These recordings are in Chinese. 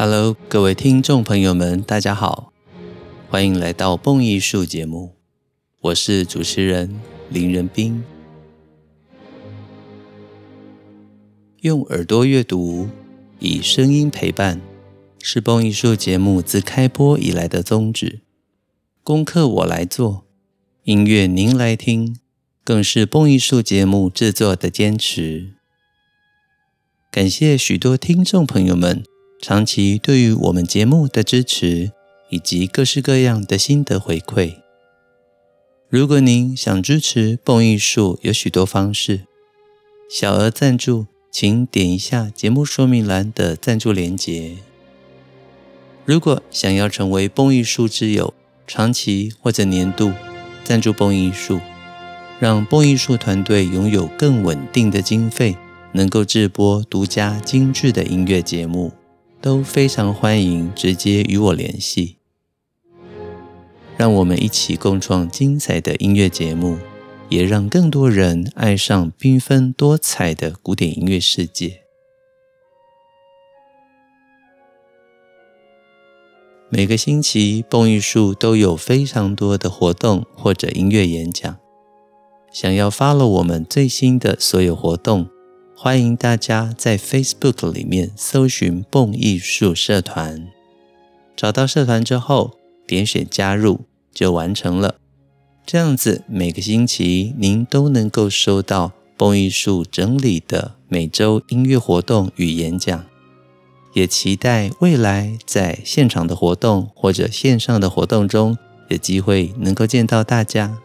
Hello，各位听众朋友们，大家好，欢迎来到《蹦艺术》节目，我是主持人林仁斌。用耳朵阅读，以声音陪伴，是《蹦艺术》节目自开播以来的宗旨。功课我来做，音乐您来听，更是《蹦艺术》节目制作的坚持。感谢许多听众朋友们长期对于我们节目的支持，以及各式各样的心得回馈。如果您想支持《蹦艺术》，有许多方式，小额赞助。请点一下节目说明栏的赞助连结。如果想要成为蹦艺术之友，长期或者年度赞助蹦艺术，让蹦艺术团队拥有更稳定的经费，能够制播独家精致的音乐节目，都非常欢迎直接与我联系。让我们一起共创精彩的音乐节目。也让更多人爱上缤纷多彩的古典音乐世界。每个星期，蹦艺术都有非常多的活动或者音乐演讲。想要 follow 我们最新的所有活动，欢迎大家在 Facebook 里面搜寻“蹦艺术社团”，找到社团之后，点选加入就完成了。这样子，每个星期您都能够收到蹦艺术整理的每周音乐活动与演讲，也期待未来在现场的活动或者线上的活动中，有机会能够见到大家。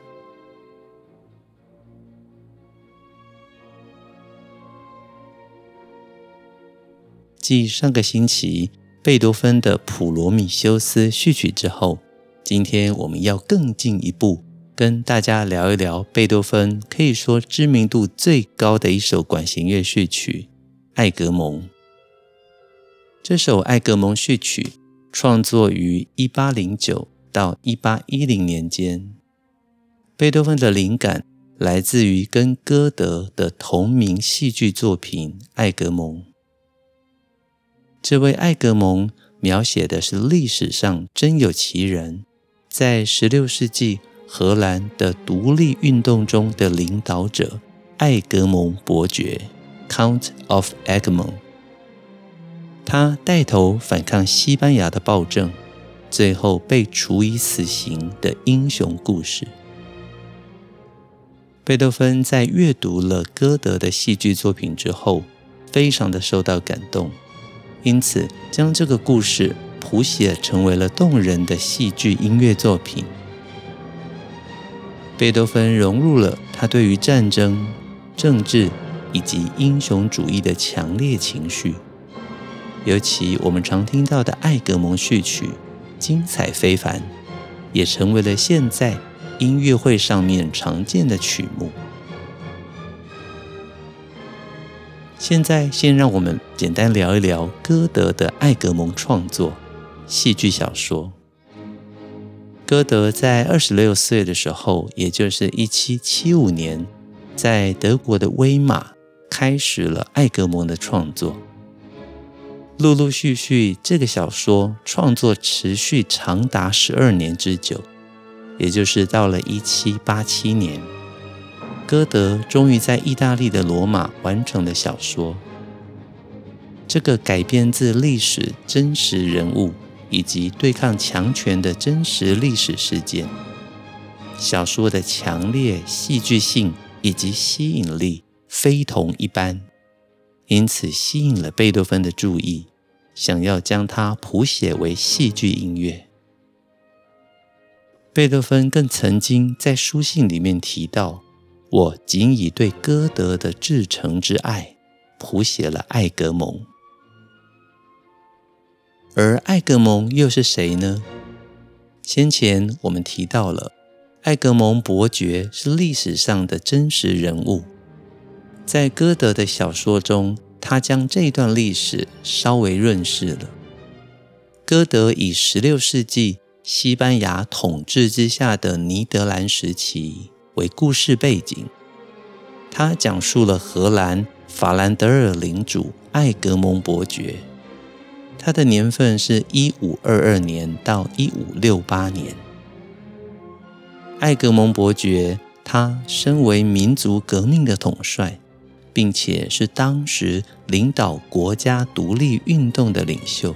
继上个星期贝多芬的《普罗米修斯》序曲之后，今天我们要更进一步。跟大家聊一聊贝多芬可以说知名度最高的一首管弦乐序曲《艾格蒙》。这首《艾格蒙》序曲创作于一八零九到一八一零年间。贝多芬的灵感来自于跟歌德的同名戏剧作品《艾格蒙》。这位艾格蒙描写的是历史上真有其人，在十六世纪。荷兰的独立运动中的领导者艾格蒙伯爵 （Count of Egmont），他带头反抗西班牙的暴政，最后被处以死刑的英雄故事。贝多芬在阅读了歌德的戏剧作品之后，非常的受到感动，因此将这个故事谱写成为了动人的戏剧音乐作品。贝多芬融入了他对于战争、政治以及英雄主义的强烈情绪，尤其我们常听到的《艾格蒙》序曲，精彩非凡，也成为了现在音乐会上面常见的曲目。现在，先让我们简单聊一聊歌德的《艾格蒙》创作戏剧小说。歌德在二十六岁的时候，也就是一七七五年，在德国的威玛开始了《艾格蒙》的创作。陆陆续续，这个小说创作持续长达十二年之久，也就是到了一七八七年，歌德终于在意大利的罗马完成了小说。这个改编自历史真实人物。以及对抗强权的真实历史事件，小说的强烈戏剧性以及吸引力非同一般，因此吸引了贝多芬的注意，想要将它谱写为戏剧音乐。贝多芬更曾经在书信里面提到：“我仅以对歌德的至诚之爱，谱写了《艾格蒙》。”而艾格蒙又是谁呢？先前我们提到了，艾格蒙伯爵是历史上的真实人物。在歌德的小说中，他将这段历史稍微润饰了。歌德以十六世纪西班牙统治之下的尼德兰时期为故事背景，他讲述了荷兰法兰德尔领主艾格蒙伯爵。他的年份是一五二二年到一五六八年。艾格蒙伯爵，他身为民族革命的统帅，并且是当时领导国家独立运动的领袖。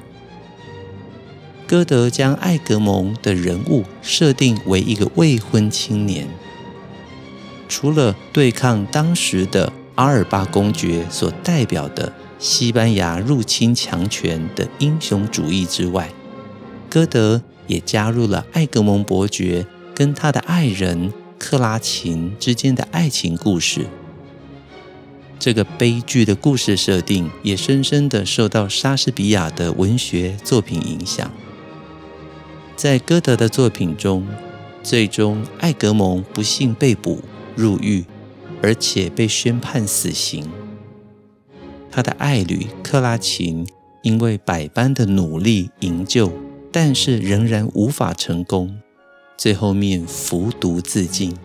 歌德将艾格蒙的人物设定为一个未婚青年，除了对抗当时的阿尔巴公爵所代表的西班牙入侵强权的英雄主义之外，歌德也加入了艾格蒙伯爵跟他的爱人克拉琴之间的爱情故事。这个悲剧的故事设定也深深的受到莎士比亚的文学作品影响。在歌德的作品中，最终艾格蒙不幸被捕入狱，而且被宣判死刑。他的爱侣克拉琴因为百般的努力营救，但是仍然无法成功，最后面服毒自尽。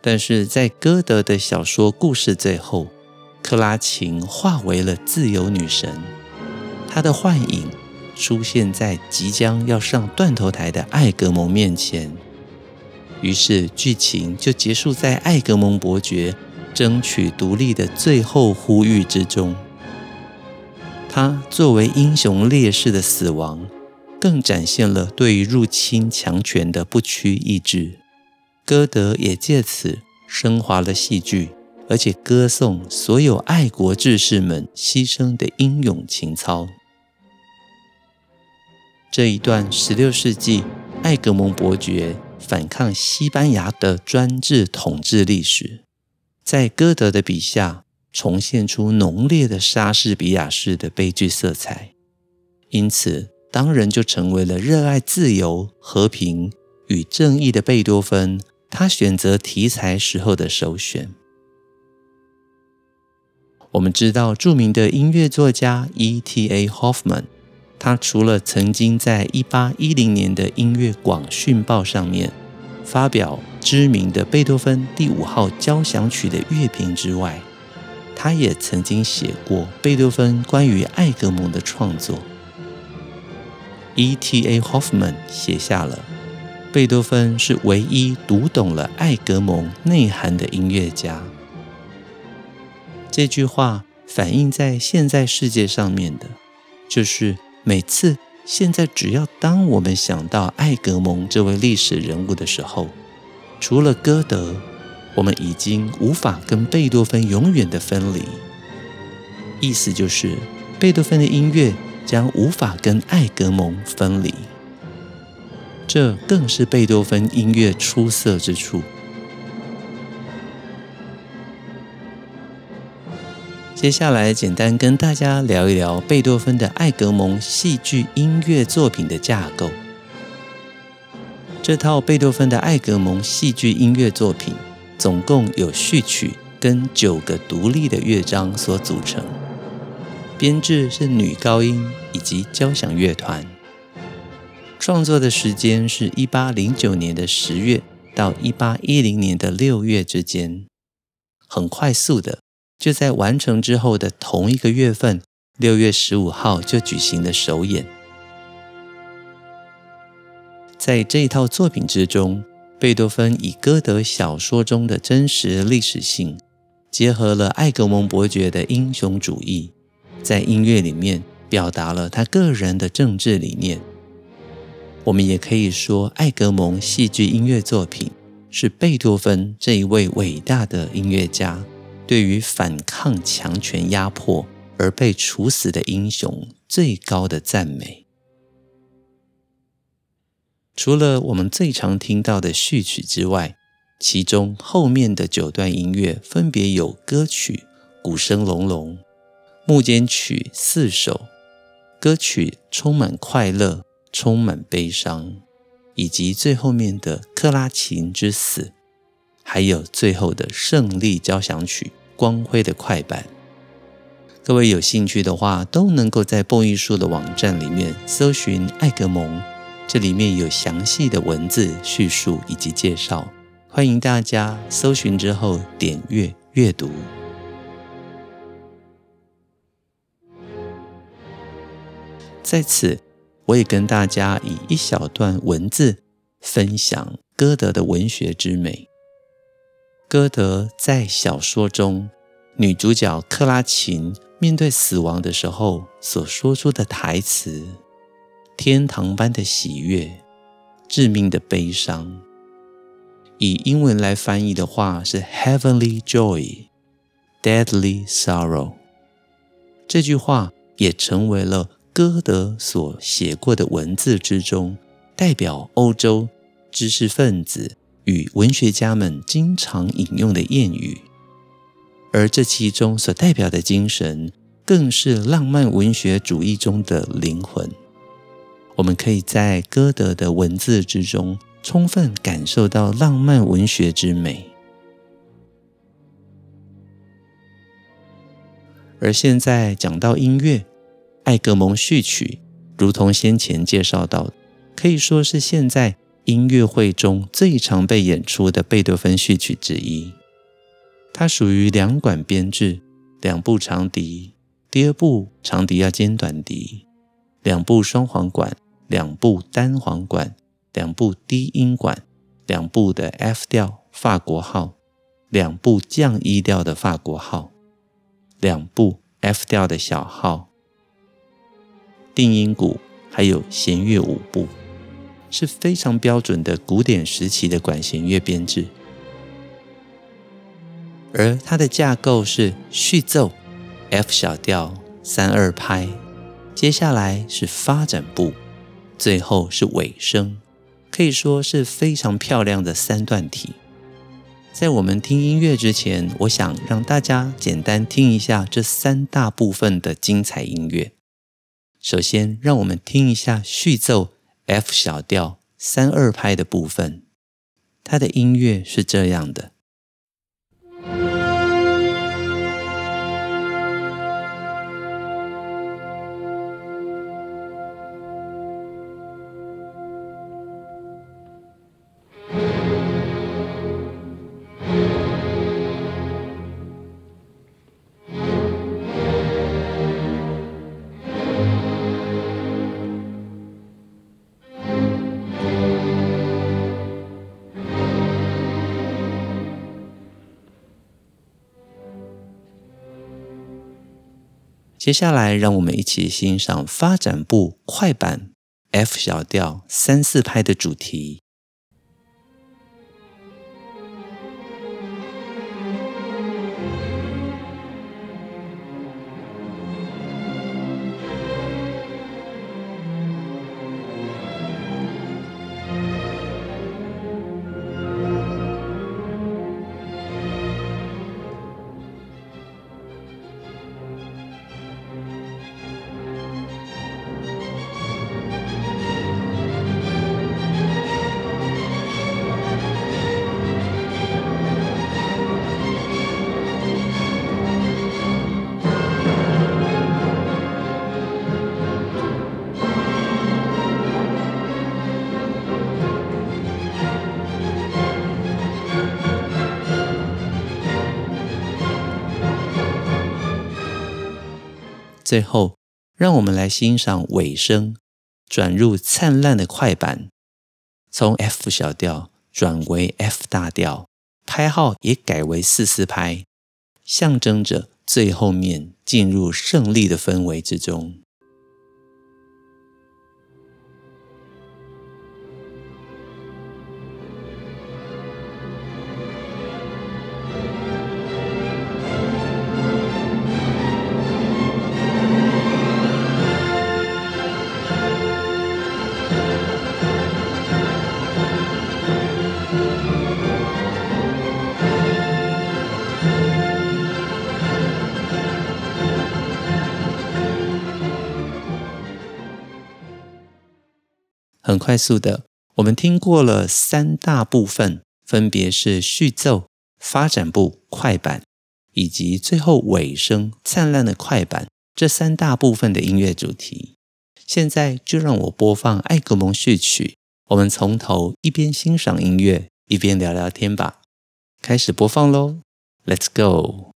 但是在歌德的小说故事最后，克拉琴化为了自由女神，她的幻影出现在即将要上断头台的艾格蒙面前，于是剧情就结束在爱格蒙伯爵争取独立的最后呼吁之中。他作为英雄烈士的死亡，更展现了对于入侵强权的不屈意志。歌德也借此升华了戏剧，而且歌颂所有爱国志士们牺牲的英勇情操。这一段十六世纪爱格蒙伯爵反抗西班牙的专制统治历史，在歌德的笔下重现出浓烈的莎士比亚式的悲剧色彩，因此当然就成为了热爱自由、和平与正义的贝多芬他选择题材时候的首选。我们知道著名的音乐作家 E.T.A. Hoffmann。他除了曾经在一八一零年的音乐广讯报上面发表知名的贝多芬第五号交响曲的乐评之外，他也曾经写过贝多芬关于爱格蒙的创作。E.T.A. Hoffman 写下了贝多芬是唯一读懂了爱格蒙内涵的音乐家。这句话反映在现在世界上面的，就是。每次，现在只要当我们想到爱格蒙这位历史人物的时候，除了歌德，我们已经无法跟贝多芬永远的分离。意思就是，贝多芬的音乐将无法跟爱格蒙分离。这更是贝多芬音乐出色之处。接下来，简单跟大家聊一聊贝多芬的爱格蒙戏剧音乐作品的架构。这套贝多芬的爱格蒙戏剧音乐作品，总共有序曲跟九个独立的乐章所组成，编制是女高音以及交响乐团。创作的时间是一八零九年的十月到一八一零年的六月之间，很快速的。就在完成之后的同一个月份，六月十五号就举行了首演。在这一套作品之中，贝多芬以歌德小说中的真实历史性，结合了爱格蒙伯爵的英雄主义，在音乐里面表达了他个人的政治理念。我们也可以说，爱格蒙戏剧音乐作品是贝多芬这一位伟大的音乐家。对于反抗强权压迫而被处死的英雄最高的赞美。除了我们最常听到的序曲之外，其中后面的九段音乐分别有歌曲《鼓声隆隆》、木间曲四首、歌曲充满快乐、充满悲伤，以及最后面的克拉琴之死，还有最后的胜利交响曲。光辉的快板，各位有兴趣的话，都能够在蹦艺术的网站里面搜寻艾格蒙，这里面有详细的文字叙述以及介绍，欢迎大家搜寻之后点阅阅读。在此，我也跟大家以一小段文字分享歌德的文学之美。歌德在小说中，女主角克拉琴面对死亡的时候所说出的台词：“天堂般的喜悦，致命的悲伤。”以英文来翻译的话是 “heavenly joy, deadly sorrow”。这句话也成为了歌德所写过的文字之中，代表欧洲知识分子与文学家们经常引用的谚语。而这其中所代表的精神，更是浪漫文学主义中的灵魂。我们可以在歌德的文字之中，充分感受到浪漫文学之美。而现在讲到音乐，《艾格蒙序曲》如同先前介绍到，可以说是现在音乐会中最常被演出的贝多芬序曲之一。它属于两管编制，两部长笛，第二部长笛要兼短笛，两部双簧管，两部单簧管，两部低音管，两部的 F 调法国号，两部降 E 调的法国号。两部 F 调的小号、定音鼓，还有弦乐五部，是非常标准的古典时期的管弦乐编制。而它的架构是序奏 F 小调三二拍，接下来是发展部，最后是尾声，可以说是非常漂亮的三段体。在我们听音乐之前，我想让大家简单听一下这三大部分的精彩音乐。首先，让我们听一下序奏 F 小调三二拍的部分，它的音乐是这样的。接下来，让我们一起欣赏发展部快板 F 小调三四拍的主题。最后，让我们来欣赏尾声，转入灿烂的快板，从 F 小调转为 F 大调，拍号也改为四四拍，象征着最后面进入胜利的氛围之中。很快速的，我们听过了三大部分，分别是序奏、发展部、快板，以及最后尾声灿烂的快板这三大部分的音乐主题。现在就让我播放《艾格蒙序曲》，我们从头一边欣赏音乐，一边聊聊天吧。开始播放喽，Let's go！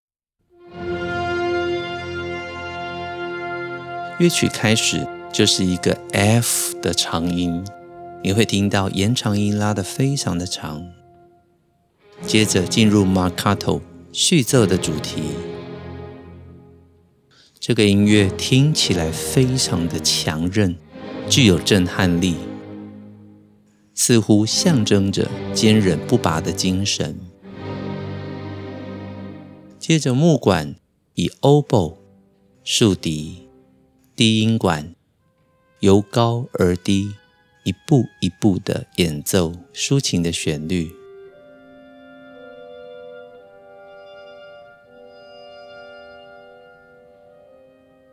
乐曲开始。就是一个 F 的长音，你会听到延长音拉得非常的长。接着进入 Marcato 续奏的主题，这个音乐听起来非常的强韧，具有震撼力，似乎象征着坚韧不拔的精神。接着木管以 Oboe 竖笛、低音管由高而低，一步一步的演奏抒情的旋律。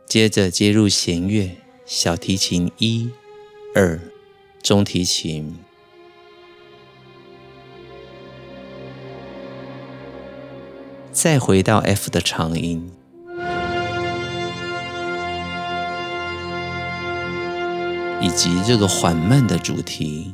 接着接入弦乐，小提琴一、二，中提琴，再回到 F 的长音，以及这个缓慢的主题。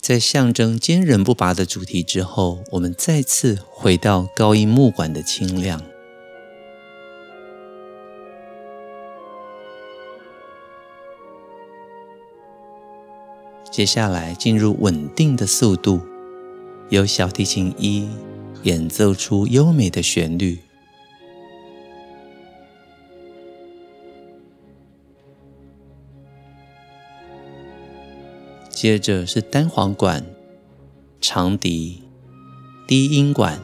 在象征坚韧不拔的主题之后，我们再次回到高音木管的清亮。接下来进入稳定的速度，由小提琴一演奏出优美的旋律。接着是单簧管、长笛、低音管、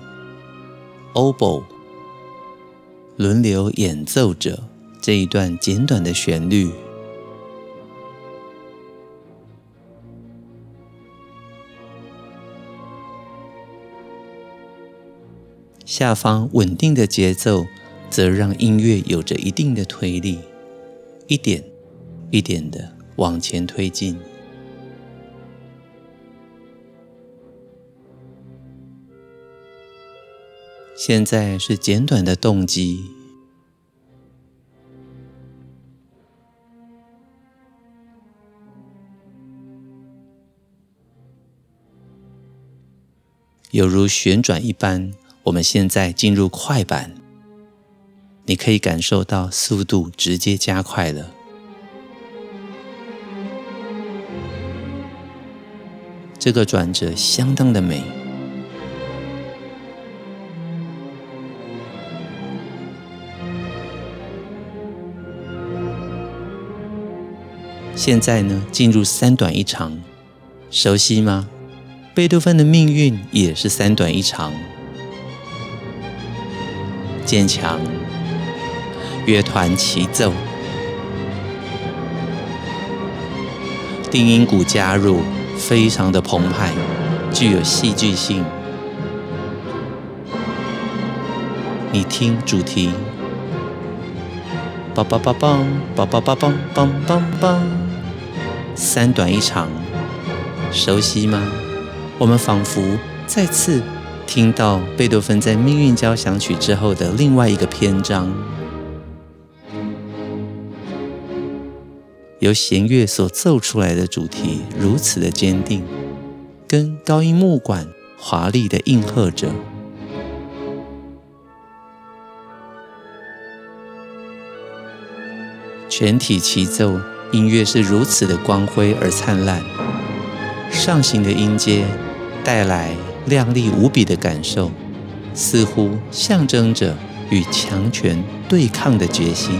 Oboe 轮流演奏着这一段简短的旋律。下方稳定的节奏，则让音乐有着一定的推力，一点一点的往前推进。现在是简短的动机，犹如旋转一般。我们现在进入快板，你可以感受到速度直接加快了。这个转折相当的美。现在呢，进入三短一长，熟悉吗？贝多芬的命运也是三短一长。坚强，乐团齐奏，定音鼓加入，非常的澎湃，具有戏剧性。你听主题，梆梆梆梆梆梆梆梆梆梆。三短一长，熟悉吗？我们仿佛再次听到贝多芬在《命运交响曲》之后的另外一个篇章，由弦乐所奏出来的主题如此的坚定，跟高音木管华丽的应和着，全体齐奏。音乐是如此的光辉而灿烂，上行的音阶带来亮丽无比的感受，似乎象征着与强权对抗的决心。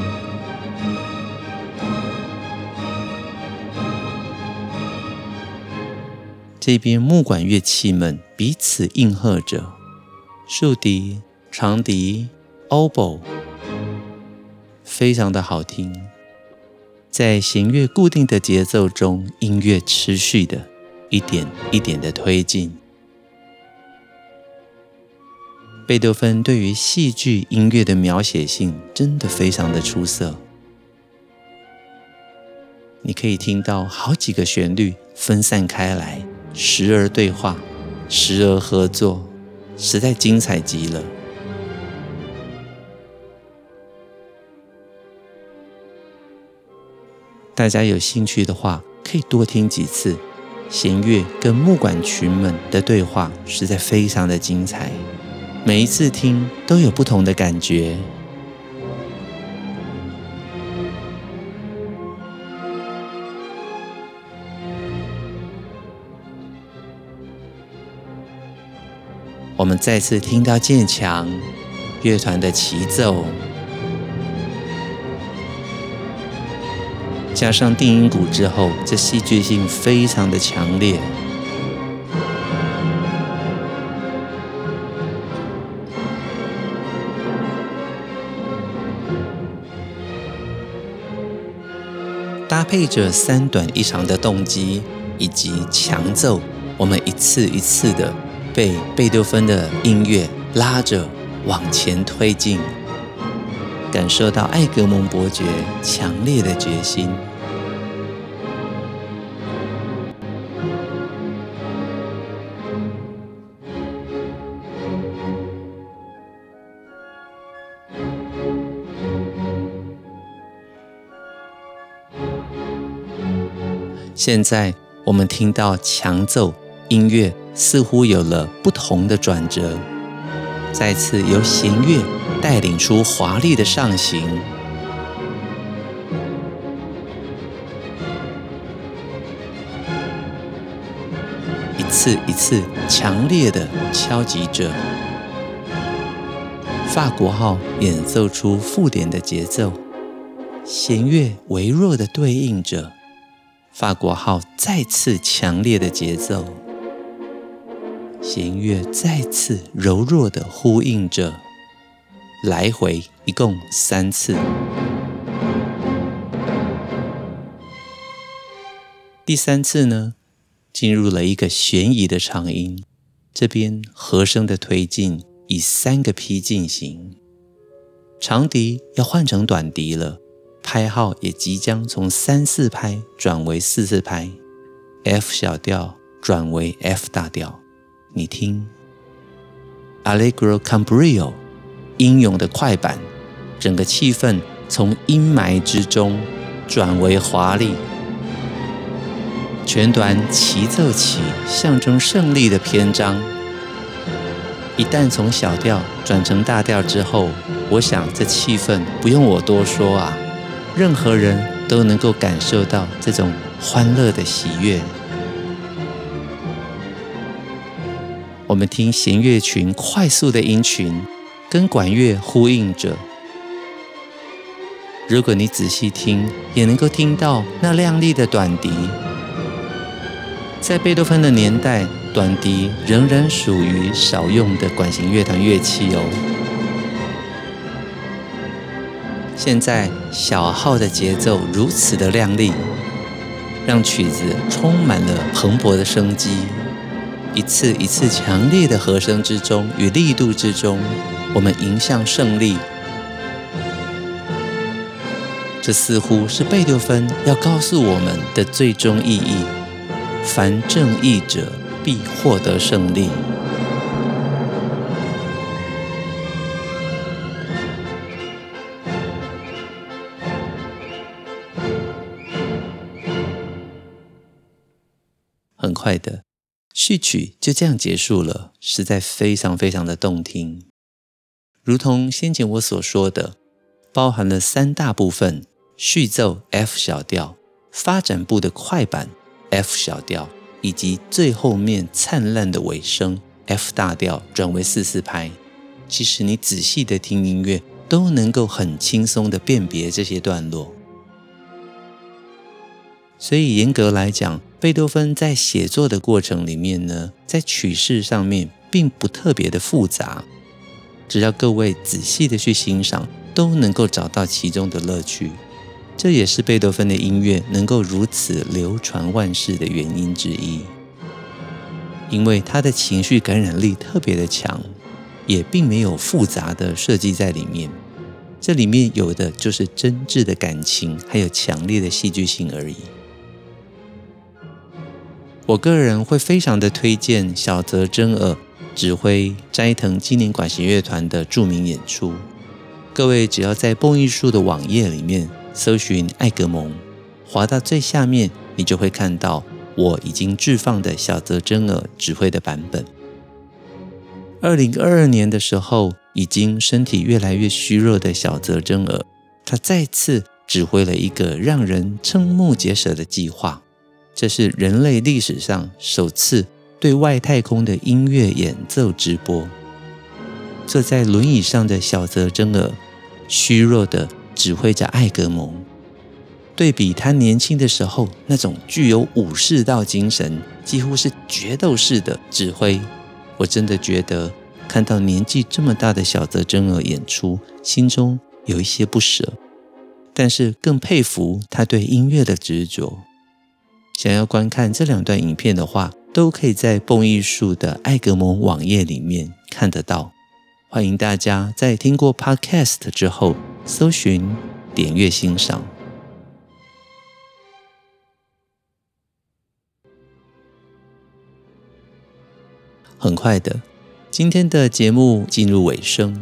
这边木管乐器们彼此应和着，竖笛、长笛、Oboe，非常的好听。在弦乐固定的节奏中，音乐持续的一点一点的推进。贝多芬对于戏剧音乐的描写性真的非常的出色。你可以听到好几个旋律分散开来，时而对话，时而合作，实在精彩极了。大家有兴趣的话，可以多听几次，弦乐跟木管群们的对话实在非常的精彩，每一次听都有不同的感觉。我们再次听到渐强乐团的齐奏，加上定音鼓之后，这戏剧性非常的强烈。搭配着三短一长的动机以及强奏，我们一次一次的。被贝多芬的音乐拉着往前推进，感受到艾格蒙伯爵强烈的决心。现在我们听到强奏音乐。似乎有了不同的转折，再次由弦乐带领出华丽的上行，一次一次强烈的敲击着，法国号演奏出附点的节奏，弦乐微弱的对应着，法国号再次强烈的节奏。弦乐再次柔弱的呼应着，来回一共三次。第三次呢，进入了一个悬疑的长音，这边和声的推进以三个 P 进行，长笛要换成短笛了，拍号也即将从三四拍转为四四拍，F 小调转为 F 大调。你听，Allegro c a m b r i o 英勇的快板，整个气氛从阴霾之中转为华丽。全团齐奏起象征胜利的篇章。一旦从小调转成大调之后，我想这气氛不用我多说啊，任何人都能够感受到这种欢乐的喜悦。我们听弦乐群快速的音群跟管乐呼应着。如果你仔细听，也能够听到那亮丽的短笛。在贝多芬的年代，短笛仍然属于少用的管弦乐团乐器哦。现在小号的节奏如此的亮丽，让曲子充满了蓬勃的生机。一次一次强烈的和声之中与力度之中，我们迎向胜利。这似乎是贝多芬要告诉我们的最终意义：凡正义者必获得胜利。快的。序曲就这样结束了，实在非常非常的动听。如同先前我所说的，包含了三大部分：序奏 F 小调、发展部的快板 F 小调，以及最后面灿烂的尾声 F 大调转为四四拍。其实你仔细的听音乐，都能够很轻松的辨别这些段落。所以严格来讲，贝多芬在写作的过程里面呢，在曲式上面并不特别的复杂，只要各位仔细的去欣赏，都能够找到其中的乐趣。这也是贝多芬的音乐能够如此流传万世的原因之一，因为他的情绪感染力特别的强，也并没有复杂的设计在里面，这里面有的就是真挚的感情，还有强烈的戏剧性而已。我个人会非常的推荐小泽征尔指挥斋藤纪念管弦乐团的著名演出。各位只要在蹦艺术的网页里面搜寻艾格蒙，滑到最下面，你就会看到我已经置放的小泽征尔指挥的版本。二零二二年的时候，已经身体越来越虚弱的小泽征尔，他再次指挥了一个让人瞠目结舌的计划。这是人类历史上首次对外太空的音乐演奏直播。坐在轮椅上的小泽征尔，虚弱地指挥着艾格蒙。对比他年轻的时候那种具有武士道精神、几乎是决斗式的指挥，我真的觉得看到年纪这么大的小泽征尔演出，心中有一些不舍，但是更佩服他对音乐的执着。想要观看这两段影片的话，都可以在蹦艺术的艾格蒙网页里面看得到。欢迎大家在听过 Podcast 之后，搜寻、点阅、欣赏。很快的，今天的节目进入尾声。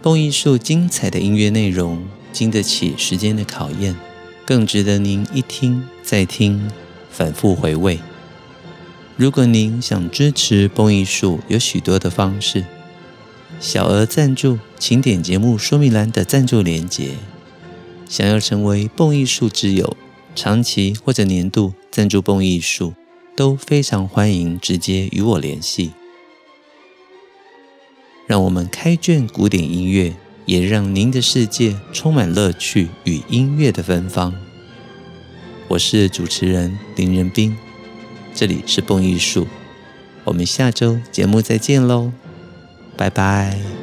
蹦艺术精彩的音乐内容，经得起时间的考验，更值得您一听再听，反复回味。如果您想支持蹦艺术，有许多的方式。小额赞助，请点节目说明栏的赞助连结。想要成为蹦艺术之友，长期或者年度赞助蹦艺术。都非常欢迎直接与我联系，让我们开卷古典音乐，也让您的世界充满乐趣与音乐的芬芳。我是主持人林仁斌，这里是蹦艺术，我们下周节目再见喽，拜拜。